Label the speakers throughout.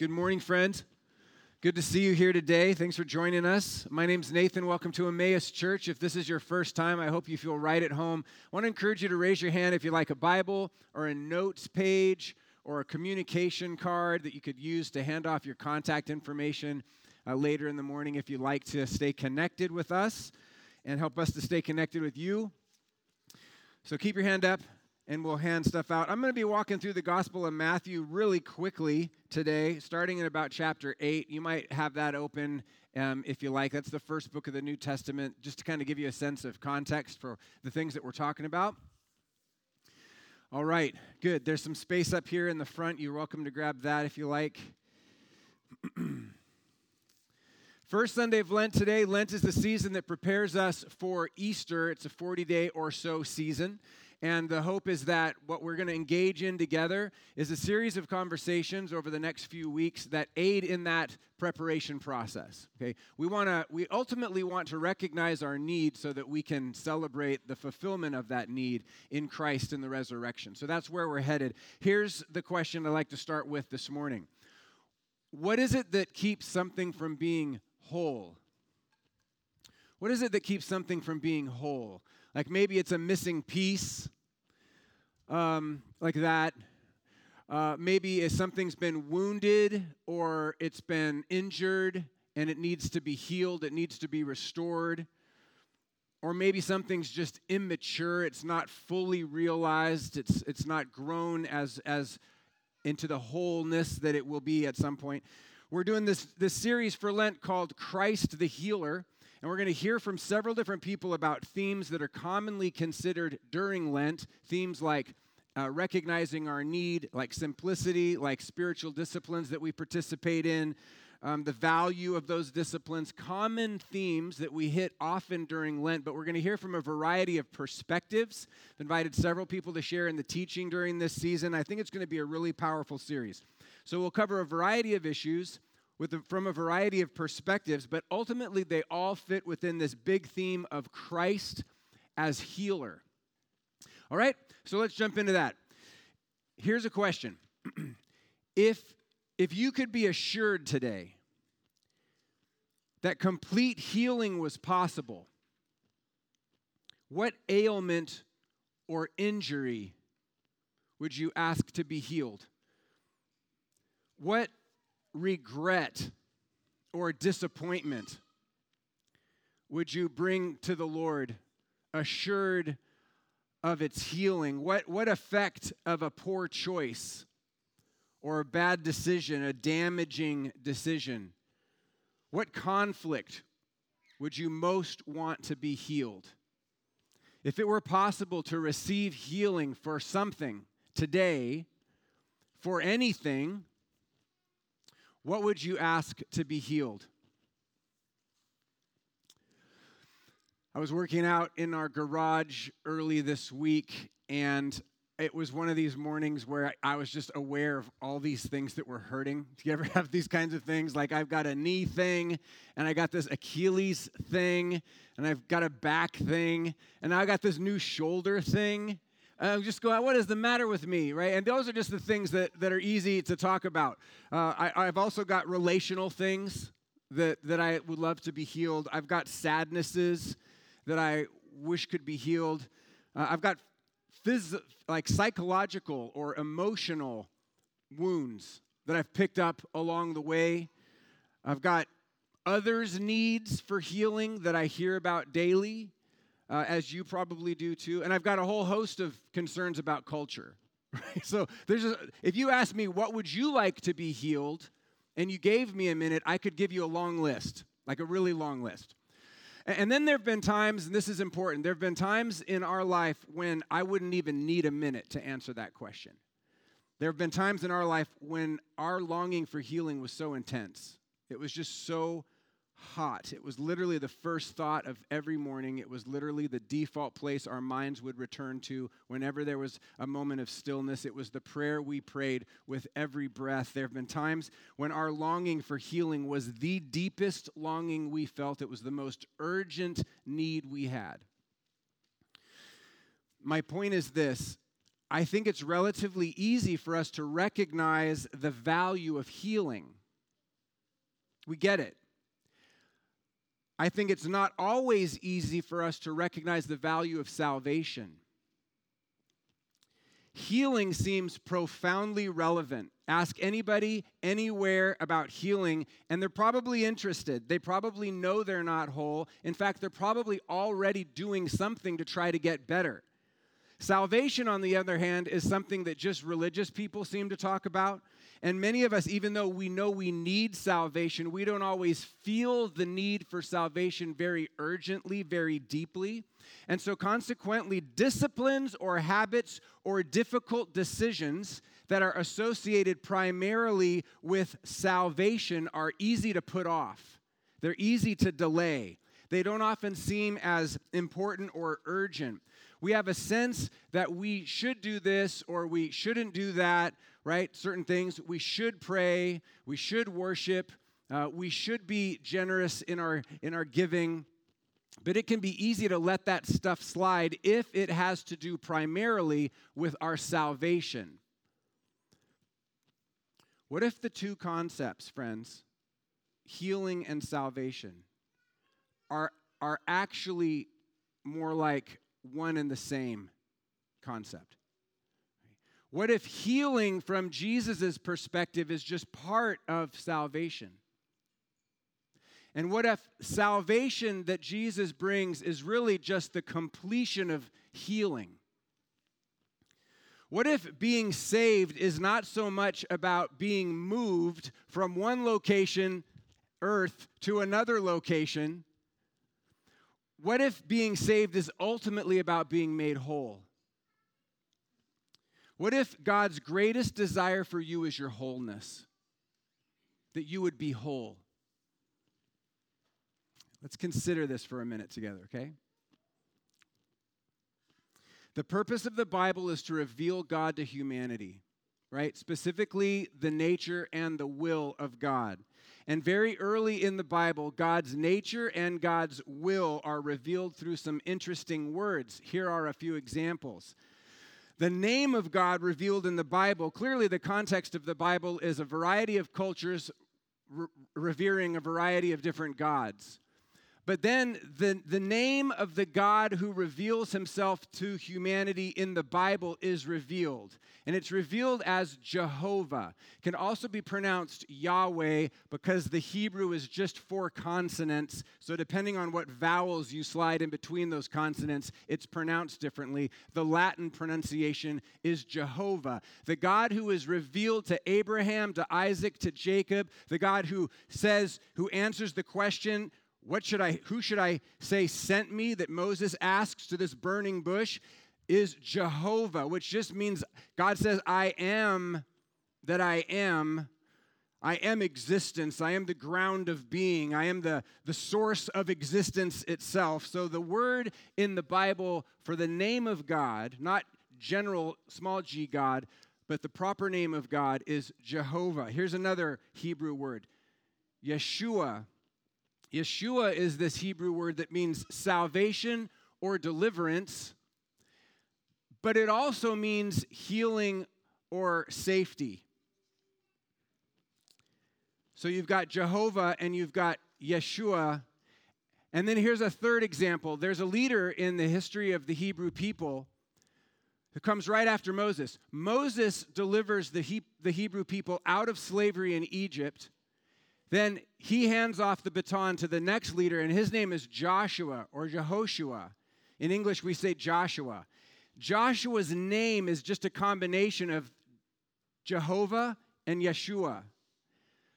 Speaker 1: Good morning, friends. Good to see you here today. Thanks for joining us. My name's Nathan. Welcome to Emmaus Church. If this is your first time, I hope you feel right at home. I want to encourage you to raise your hand if you like a Bible or a notes page or a communication card that you could use to hand off your contact information uh, later in the morning if you'd like to stay connected with us and help us to stay connected with you. So keep your hand up and we'll hand stuff out. I'm going to be walking through the Gospel of Matthew really quickly today, starting in about chapter 8. You might have that open um, if you like. That's the first book of the New Testament, just to kind of give you a sense of context for the things that we're talking about. All right, good. There's some space up here in the front. You're welcome to grab that if you like. First Sunday of Lent today. Lent is the season that prepares us for Easter. It's a 40 day or so season. And the hope is that what we're going to engage in together is a series of conversations over the next few weeks that aid in that preparation process. Okay? We want to we ultimately want to recognize our need so that we can celebrate the fulfillment of that need in Christ in the resurrection. So that's where we're headed. Here's the question I'd like to start with this morning. What is it that keeps something from being whole? What is it that keeps something from being whole? Like maybe it's a missing piece, um, like that. Uh, maybe if something's been wounded or it's been injured and it needs to be healed, it needs to be restored. Or maybe something's just immature, it's not fully realized, it's, it's not grown as, as into the wholeness that it will be at some point. We're doing this, this series for Lent called Christ the Healer. And we're going to hear from several different people about themes that are commonly considered during Lent. Themes like uh, recognizing our need, like simplicity, like spiritual disciplines that we participate in, um, the value of those disciplines, common themes that we hit often during Lent, but we're going to hear from a variety of perspectives. I've invited several people to share in the teaching during this season. I think it's going to be a really powerful series. So we'll cover a variety of issues a, from a variety of perspectives, but ultimately they all fit within this big theme of Christ as healer. All right, so let's jump into that. Here's a question if, if you could be assured today that complete healing was possible, what ailment or injury would you ask to be healed? What regret or disappointment would you bring to the Lord assured of its healing? What, what effect of a poor choice or a bad decision, a damaging decision? What conflict would you most want to be healed? If it were possible to receive healing for something today, for anything, what would you ask to be healed? I was working out in our garage early this week, and it was one of these mornings where I was just aware of all these things that were hurting. Do you ever have these kinds of things? Like, I've got a knee thing, and I got this Achilles thing, and I've got a back thing, and I got this new shoulder thing uh, just go, out, what is the matter with me, right? And those are just the things that, that are easy to talk about. Uh, I, I've also got relational things that, that I would love to be healed. I've got sadnesses that I wish could be healed. Uh, I've got phys- like psychological or emotional wounds that I've picked up along the way. I've got others' needs for healing that I hear about daily uh, as you probably do too. And I've got a whole host of concerns about culture. Right? So there's a, if you ask me what would you like to be healed, and you gave me a minute, I could give you a long list, like a really long list. And, and then there have been times, and this is important, there have been times in our life when I wouldn't even need a minute to answer that question. There have been times in our life when our longing for healing was so intense. It was just so hot. It was literally the first thought of every morning. It was literally the default place our minds would return to whenever there was a moment of stillness. It was the prayer we prayed with every breath. There have been times when our longing for healing was the deepest longing we felt, it was the most urgent need we had. My point is this I think it's relatively easy for us to recognize the value of healing. We get it. I think it's not always easy for us to recognize the value of salvation. Healing seems profoundly relevant. Ask anybody anywhere about healing, and they're probably interested. They probably know they're not whole. In fact, they're probably already doing something to try to get better. Salvation, on the other hand, is something that just religious people seem to talk about. And many of us, even though we know we need salvation, we don't always feel the need for salvation very urgently, very deeply. And so, consequently, disciplines or habits or difficult decisions that are associated primarily with salvation are easy to put off, they're easy to delay. They don't often seem as important or urgent. We have a sense that we should do this or we shouldn't do that, right? Certain things. We should pray, we should worship, uh, we should be generous in our, in our giving. But it can be easy to let that stuff slide if it has to do primarily with our salvation. What if the two concepts, friends, healing and salvation, are, are actually more like one and the same concept? What if healing from Jesus' perspective is just part of salvation? And what if salvation that Jesus brings is really just the completion of healing? What if being saved is not so much about being moved from one location, earth, to another location? What if being saved is ultimately about being made whole? What if God's greatest desire for you is your wholeness? That you would be whole. Let's consider this for a minute together, okay? The purpose of the Bible is to reveal God to humanity, right? Specifically, the nature and the will of God. And very early in the Bible, God's nature and God's will are revealed through some interesting words. Here are a few examples the name of God revealed in the Bible, clearly the context of the Bible is a variety of cultures re- revering a variety of different gods. But then the, the name of the God who reveals himself to humanity in the Bible is revealed. And it's revealed as Jehovah. It can also be pronounced Yahweh because the Hebrew is just four consonants. So depending on what vowels you slide in between those consonants, it's pronounced differently. The Latin pronunciation is Jehovah. The God who is revealed to Abraham, to Isaac, to Jacob, the God who says, who answers the question, what should I, who should I say sent me that Moses asks to this burning bush is Jehovah, which just means God says, I am that I am. I am existence. I am the ground of being. I am the, the source of existence itself. So, the word in the Bible for the name of God, not general small g God, but the proper name of God is Jehovah. Here's another Hebrew word Yeshua Yeshua is this Hebrew word that means salvation or deliverance, but it also means healing or safety. So you've got Jehovah and you've got Yeshua. And then here's a third example. There's a leader in the history of the Hebrew people who comes right after Moses. Moses delivers the, he- the Hebrew people out of slavery in Egypt. Then he hands off the baton to the next leader, and his name is Joshua or Jehoshua. In English, we say Joshua. Joshua's name is just a combination of Jehovah and Yeshua.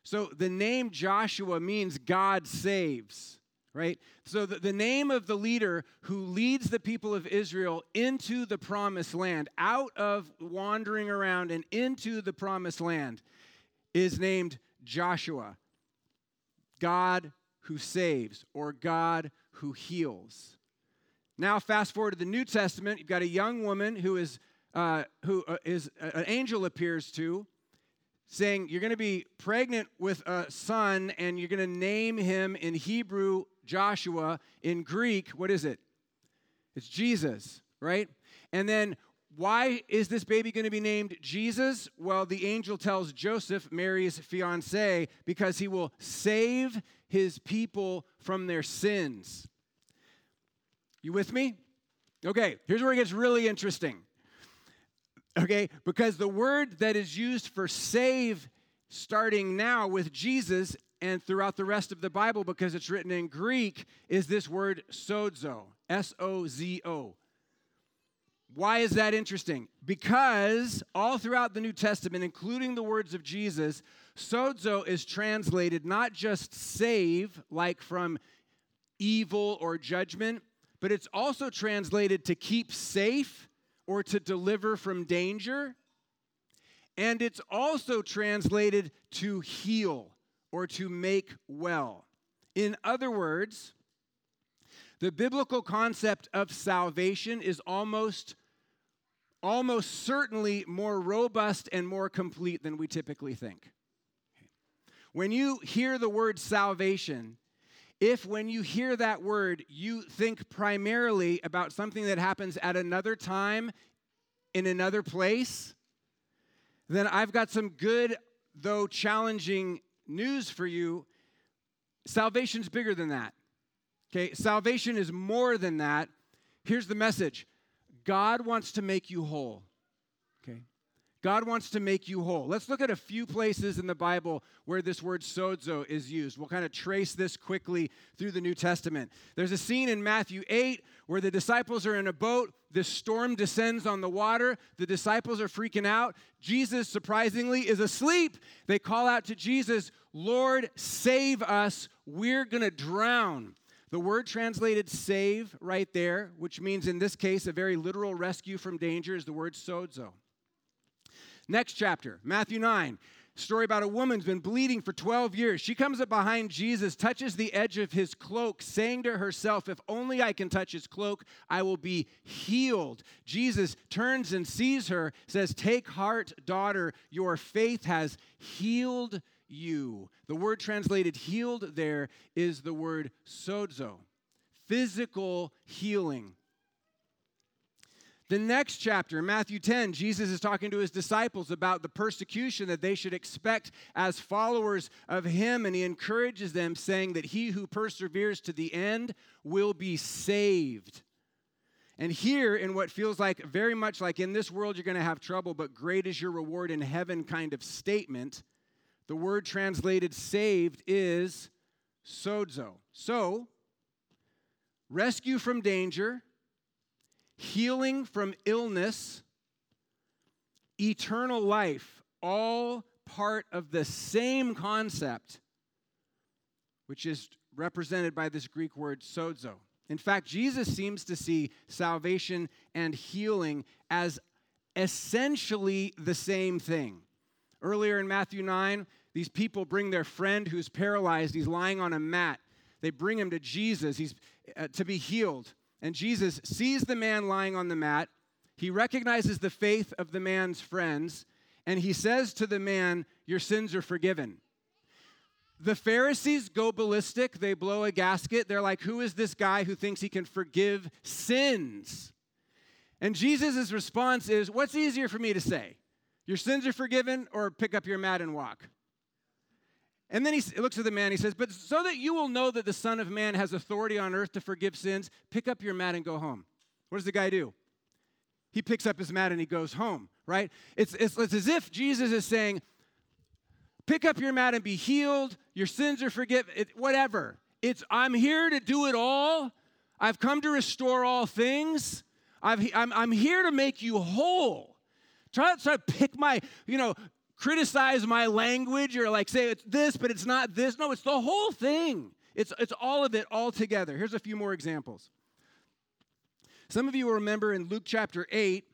Speaker 1: So the name Joshua means God saves, right? So the, the name of the leader who leads the people of Israel into the promised land, out of wandering around and into the promised land, is named Joshua. God who saves or God who heals. Now, fast forward to the New Testament, you've got a young woman who is, uh, who uh, is uh, an angel appears to, saying, You're going to be pregnant with a son, and you're going to name him in Hebrew Joshua. In Greek, what is it? It's Jesus, right? And then why is this baby going to be named Jesus? Well, the angel tells Joseph, Mary's fiance, because he will save his people from their sins. You with me? Okay, here's where it gets really interesting. Okay, because the word that is used for save starting now with Jesus and throughout the rest of the Bible, because it's written in Greek, is this word sozo, S O Z O. Why is that interesting? Because all throughout the New Testament, including the words of Jesus, sozo is translated not just save, like from evil or judgment, but it's also translated to keep safe or to deliver from danger. And it's also translated to heal or to make well. In other words, the biblical concept of salvation is almost almost certainly more robust and more complete than we typically think. When you hear the word salvation, if when you hear that word, you think primarily about something that happens at another time in another place, then I've got some good, though challenging news for you. Salvation's bigger than that. Okay, salvation is more than that. Here's the message God wants to make you whole. Okay? God wants to make you whole. Let's look at a few places in the Bible where this word sozo is used. We'll kind of trace this quickly through the New Testament. There's a scene in Matthew 8 where the disciples are in a boat. The storm descends on the water. The disciples are freaking out. Jesus, surprisingly, is asleep. They call out to Jesus, Lord, save us. We're going to drown. The word translated save right there, which means in this case a very literal rescue from danger, is the word sozo. Next chapter, Matthew 9. Story about a woman who's been bleeding for 12 years. She comes up behind Jesus, touches the edge of his cloak, saying to herself, If only I can touch his cloak, I will be healed. Jesus turns and sees her, says, Take heart, daughter, your faith has healed you. The word translated healed there is the word sozo, physical healing. The next chapter, Matthew 10, Jesus is talking to his disciples about the persecution that they should expect as followers of him, and he encourages them, saying that he who perseveres to the end will be saved. And here, in what feels like very much like in this world you're going to have trouble, but great is your reward in heaven kind of statement, the word translated saved is sozo. So, rescue from danger healing from illness, eternal life, all part of the same concept, which is represented by this Greek word sozo. In fact, Jesus seems to see salvation and healing as essentially the same thing. Earlier in Matthew 9, these people bring their friend who's paralyzed. He's lying on a mat. They bring him to Jesus he's, uh, to be healed. And Jesus sees the man lying on the mat. He recognizes the faith of the man's friends, and he says to the man, Your sins are forgiven. The Pharisees go ballistic. They blow a gasket. They're like, Who is this guy who thinks he can forgive sins? And Jesus' response is, What's easier for me to say? Your sins are forgiven, or pick up your mat and walk? And then he looks at the man, he says, But so that you will know that the Son of Man has authority on earth to forgive sins, pick up your mat and go home. What does the guy do? He picks up his mat and he goes home, right? It's, it's, it's as if Jesus is saying, Pick up your mat and be healed. Your sins are forgiven, it, whatever. It's, I'm here to do it all. I've come to restore all things. I've, I'm, I'm here to make you whole. Try, try to pick my, you know, criticize my language or like say it's this, but it's not this. No, it's the whole thing. It's, it's all of it all together. Here's a few more examples. Some of you will remember in Luke chapter 8,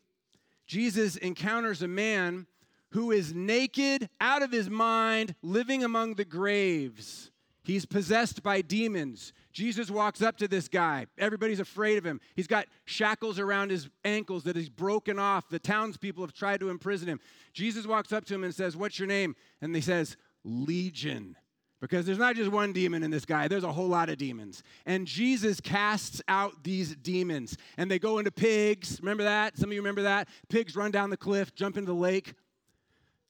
Speaker 1: Jesus encounters a man who is naked, out of his mind, living among the graves. He's possessed by demons. Jesus walks up to this guy. Everybody's afraid of him. He's got shackles around his ankles that he's broken off. The townspeople have tried to imprison him. Jesus walks up to him and says, What's your name? And he says, Legion. Because there's not just one demon in this guy, there's a whole lot of demons. And Jesus casts out these demons. And they go into pigs. Remember that? Some of you remember that? Pigs run down the cliff, jump into the lake.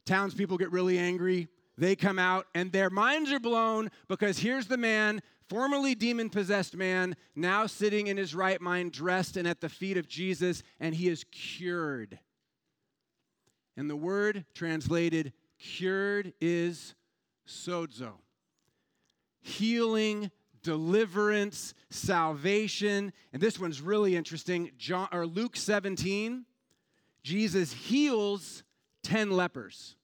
Speaker 1: Townspeople get really angry. They come out, and their minds are blown because here's the man, formerly demon possessed man, now sitting in his right mind, dressed and at the feet of Jesus, and he is cured. And the word translated cured is sozo healing, deliverance, salvation. And this one's really interesting. John or Luke 17, Jesus heals 10 lepers.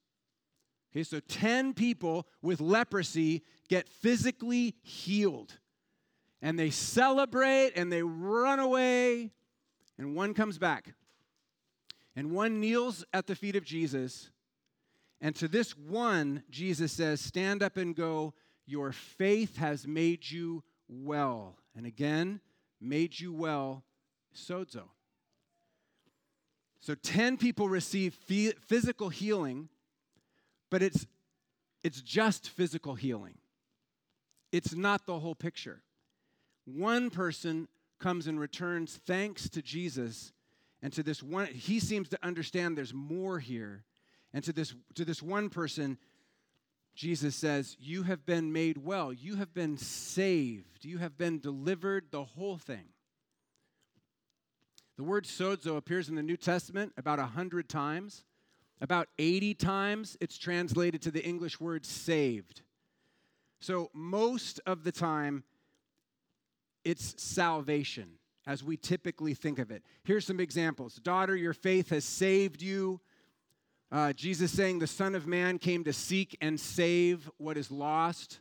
Speaker 1: Okay, so 10 people with leprosy get physically healed. And they celebrate and they run away, and one comes back. And one kneels at the feet of Jesus. And to this one, Jesus says, Stand up and go your faith has made you well. And again, made you well, sozo. So 10 people receive physical healing, but it's, it's just physical healing. It's not the whole picture. One person comes and returns thanks to Jesus, and to this one, he seems to understand there's more here. And to this, to this one person, Jesus says, You have been made well. You have been saved. You have been delivered, the whole thing. The word sozo appears in the New Testament about 100 times. About 80 times it's translated to the English word saved. So most of the time, it's salvation as we typically think of it. Here's some examples Daughter, your faith has saved you. Uh, Jesus saying the Son of Man came to seek and save what is lost.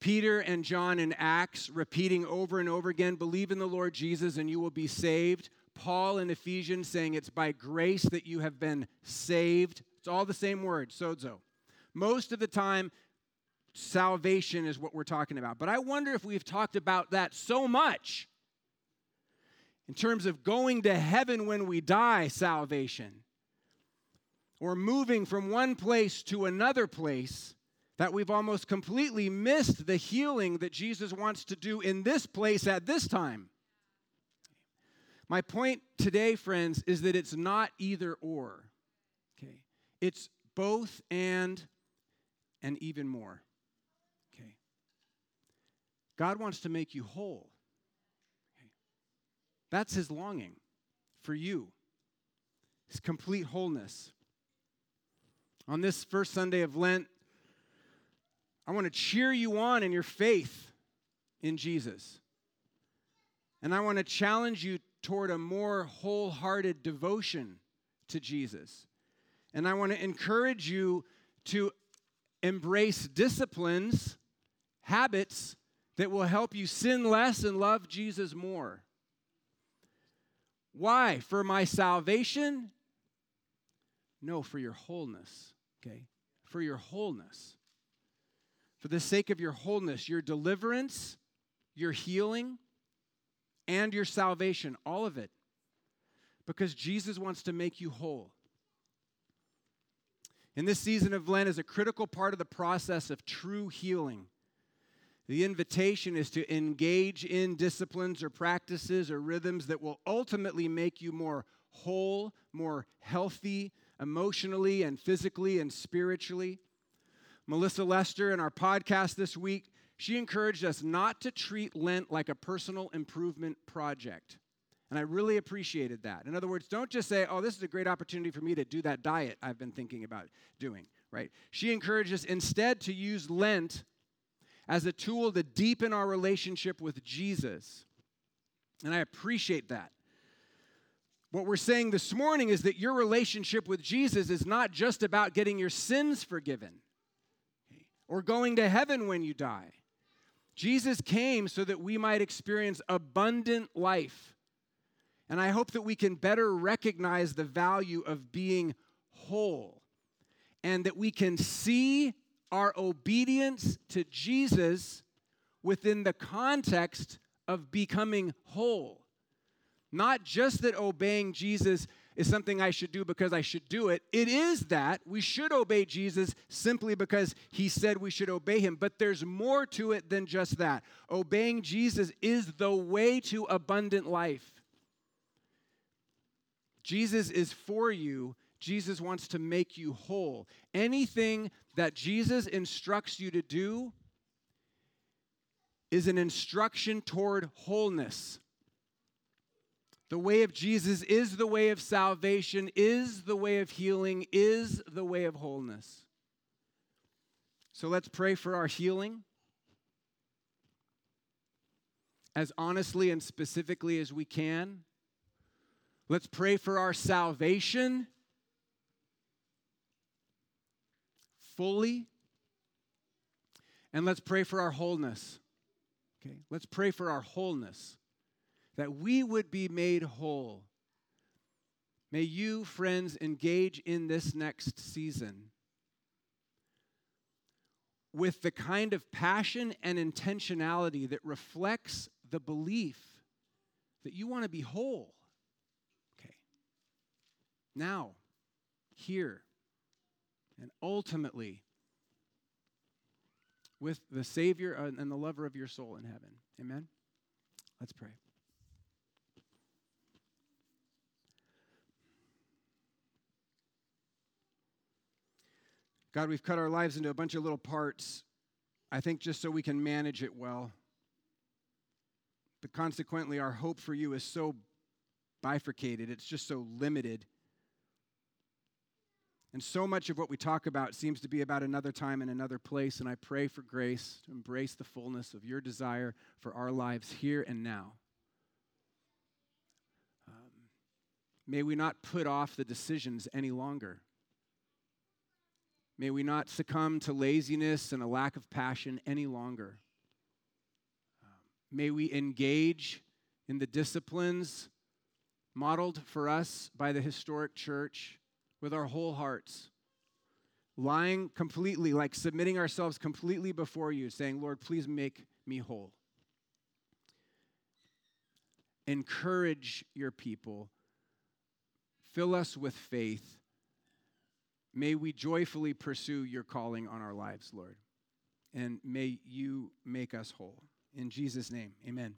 Speaker 1: Peter and John in Acts repeating over and over again, believe in the Lord Jesus and you will be saved. Paul in Ephesians saying it's by grace that you have been saved. It's all the same word, sozo. Most of the time, salvation is what we're talking about. But I wonder if we've talked about that so much in terms of going to heaven when we die, salvation or moving from one place to another place that we've almost completely missed the healing that Jesus wants to do in this place at this time. My point today, friends, is that it's not either or. Okay. It's both and and even more. God wants to make you whole. That's his longing for you. His complete wholeness on this first Sunday of Lent, I want to cheer you on in your faith in Jesus. And I want to challenge you toward a more wholehearted devotion to Jesus. And I want to encourage you to embrace disciplines, habits that will help you sin less and love Jesus more. Why? For my salvation? No, for your wholeness okay? For your wholeness. For the sake of your wholeness, your deliverance, your healing, and your salvation, all of it. Because Jesus wants to make you whole. In this season of Lent is a critical part of the process of true healing. The invitation is to engage in disciplines or practices or rhythms that will ultimately make you more whole, more healthy, emotionally and physically and spiritually. Melissa Lester, in our podcast this week, she encouraged us not to treat Lent like a personal improvement project. And I really appreciated that. In other words, don't just say, oh, this is a great opportunity for me to do that diet I've been thinking about doing, right? She encouraged us instead to use Lent as a tool to deepen our relationship with Jesus. And I appreciate that. What we're saying this morning is that your relationship with Jesus is not just about getting your sins forgiven or going to heaven when you die. Jesus came so that we might experience abundant life. And I hope that we can better recognize the value of being whole and that we can see our obedience to Jesus within the context of becoming whole. Not just that obeying Jesus is something I should do because I should do it. It is that. We should obey Jesus simply because he said we should obey him. But there's more to it than just that. Obeying Jesus is the way to abundant life. Jesus is for you. Jesus wants to make you whole. Anything that Jesus instructs you to do is an instruction toward wholeness. The way of Jesus is the way of salvation, is the way of healing, is the way of wholeness. So let's pray for our healing as honestly and specifically as we can. Let's pray for our salvation fully. And let's pray for our wholeness. Okay, let's pray for our wholeness, that we would be made whole. May you, friends, engage in this next season with the kind of passion and intentionality that reflects the belief that you want to be whole. Okay. Now, here, and ultimately with the Savior and the lover of your soul in heaven. Amen? Let's pray. God, we've cut our lives into a bunch of little parts, I think just so we can manage it well. But consequently, our hope for you is so bifurcated, it's just so limited. And so much of what we talk about seems to be about another time and another place. And I pray for grace to embrace the fullness of your desire for our lives here and now. Um, may we not put off the decisions any longer. May we not succumb to laziness and a lack of passion any longer. Um, may we engage in the disciplines modeled for us by the historic church with our whole hearts, lying completely, like submitting ourselves completely before you, saying, Lord, please make me whole. Encourage your people, fill us with faith. May we joyfully pursue your calling on our lives, Lord. And may you make us whole. In Jesus' name, amen.